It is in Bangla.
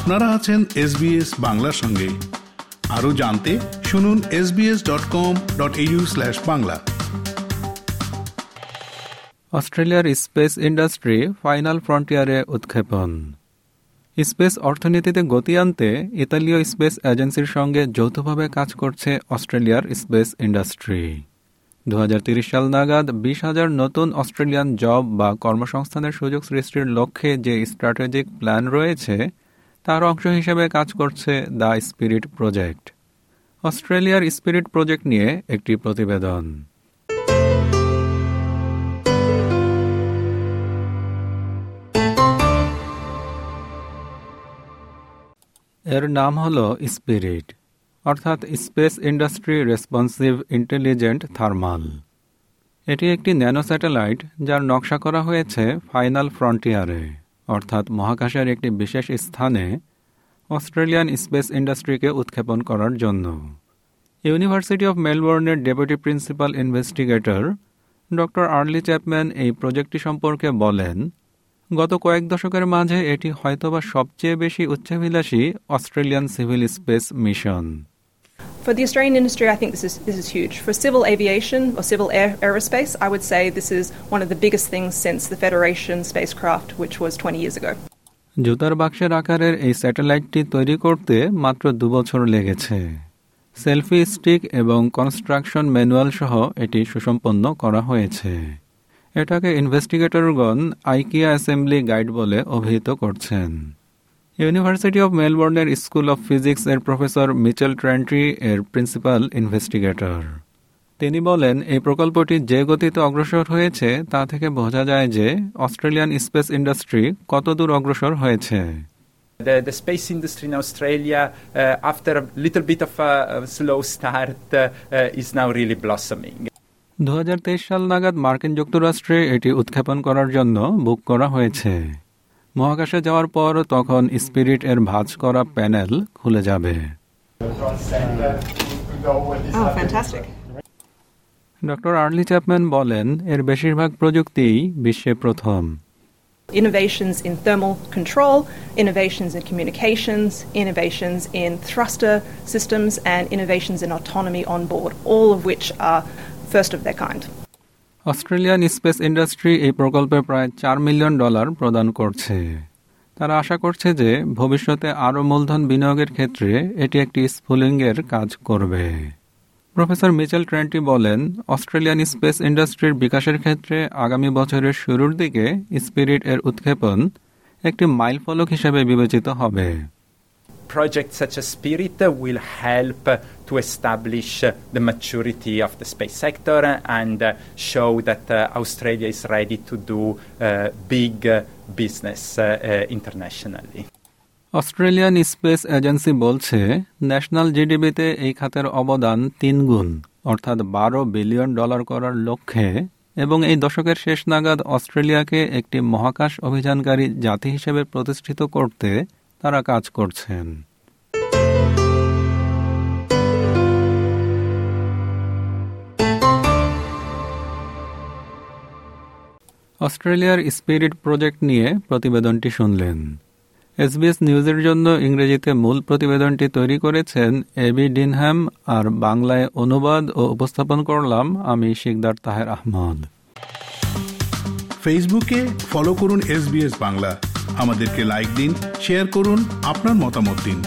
আপনারা আছেন এসবিএস বাংলার সঙ্গে। আরও জানতে শুনুন SBS dot com dot Bangla. অস্ট্রেলিয়ার স্পেস ইন্ডাস্ট্রি ফাইনাল ফ্রন্টিয়ারে উৎক্ষেপণ। স্পেস অর্থনীতিতে গতি আনতে ইতালীয় স্পেস এজেন্সির সঙ্গে যৌথভাবে কাজ করছে অস্ট্রেলিয়ার স্পেস ইন্ডাস্ট্রি। দু সাল নাগাদ বিশ হাজার নতুন অস্ট্রেলিয়ান জব বা কর্মসংস্থানের সুযোগ সৃষ্টির লক্ষ্যে যে স্ট্র্যাটেজিক প্ল্যান রয়েছে তার অংশ হিসেবে কাজ করছে দ্য স্পিরিট প্রজেক্ট। অস্ট্রেলিয়ার স্পিরিট প্রজেক্ট নিয়ে একটি প্রতিবেদন। এর নাম হল স্পিরিট, অর্থাৎ space industry responsive intelligent thermal. এটি একটি ন্যানো স্যাটেলাইট যার নকশা করা হয়েছে ফাইনাল ফ্রন্টিয়ারে। অর্থাৎ মহাকাশের একটি বিশেষ স্থানে অস্ট্রেলিয়ান স্পেস ইন্ডাস্ট্রিকে উৎক্ষেপণ করার জন্য। University of মেলবোর্নের deputy principal investigator doctor Airlie Chapman এই প্রজেক্টটি সম্পর্কে বলেন, গত কয়েক দশকের মাঝে এটি হয়তোবা সবচেয়ে বেশি উচ্চাভিলাষী Australian civil space mission. For the Australian industry, I think this is, this is huge. For civil aviation or civil air, aerospace, I would say this is one of the biggest things since the Federation spacecraft, which was 20 years ago. জুতার বাক্সের আকারের এই স্যাটেলাইটটি তৈরি করতে মাত্র দু বছর লেগেছে সেলফি স্টিক এবং কনস্ট্রাকশন ম্যানুয়াল সহ এটি সুসম্পন্ন করা হয়েছে এটাকে ইনভেস্টিগেটরগণ আইকিয়া অ্যাসেম্বলি গাইড বলে অভিহিত করছেন ইউনিভার্সিটি অব মেলবোর্নের স্কুল অফ ফিজিক্স এর প্রফেসর মিচেল ট্রেন্ট্রি এর প্রিন্সিপাল ইনভেস্টিগেটর তিনি বলেন এই প্রকল্পটি যে গতিতে অগ্রসর হয়েছে তা থেকে বোঝা যায় যে অস্ট্রেলিয়ান স্পেস ইন্ডাস্ট্রি কতদূর অগ্রসর হয়েছে। The, the space industry in Australia, uh, after a little bit of a, a slow start, uh, uh, is now really blossoming. দু সাল নাগাদ মার্কিন যুক্তরাষ্ট্রে এটি উৎক্ষেপণ করার জন্য বুক করা হয়েছে। মহাকাশে যাওয়ার পর তখন স্পিরিট এর ভাঁজ করা প্যানেল খুলে যাবে ডক্টর আর্লি চ্যাপম্যান বলেন এর বেশিরভাগ প্রযুক্তিই বিশ্বে প্রথম Innovations in thermal control, innovations in communications, innovations in thruster systems, and innovations in autonomy on board, all of which are first of their kind. Australian space industry এই প্রকল্পে প্রায় চার মিলিয়ন ডলার প্রদান করছে। তারা আশা করছে যে ভবিষ্যতে আরও মূলধন বিনিয়োগের ক্ষেত্রে এটি একটি স্ফুলিঙ্গের কাজ করবে। প্রফেসর মিচেল ট্রেন্টি বলেন অস্ট্রেলিয়ান স্পেস ইন্ডাস্ট্রির বিকাশের ক্ষেত্রে আগামী বছরের শুরুর দিকে স্পিরিট এর উৎক্ষেপণ একটি মাইলফলক হিসেবে বিবেচিত হবে। Projects such as Spirit will help to establish the maturity of the space sector and show that Australia is ready to do big business internationally. Australian Space Agency বলছে ন্যাশনাল জিডিপিতে এই খাতের অবদান তিন গুণ, অর্থাৎ বারো বিলিয়ন ডলার করার লক্ষ্যে, এবং এই দশকের শেষ নাগাদ অস্ট্রেলিয়াকে একটি মহাকাশ অভিযানকারী জাতি হিসেবে প্রতিষ্ঠিত করতে তারা কাজ করছেন অস্ট্রেলিয়ার স্পিরিট প্রজেক্ট নিয়ে প্রতিবেদনটি শুনলেন। এসবিএস নিউজের জন্য ইংরেজিতে মূল প্রতিবেদনটি তৈরি করেছেন এবি ডিনহ্যাম আর বাংলায় অনুবাদ ও উপস্থাপন করলাম আমি শিকদার তাহের আহমদ। ফেসবুকে ফলো করুন এস বাংলা। আমাদেরকে লাইক দিন, শেয়ার করুন, আপনার মতামত দিন।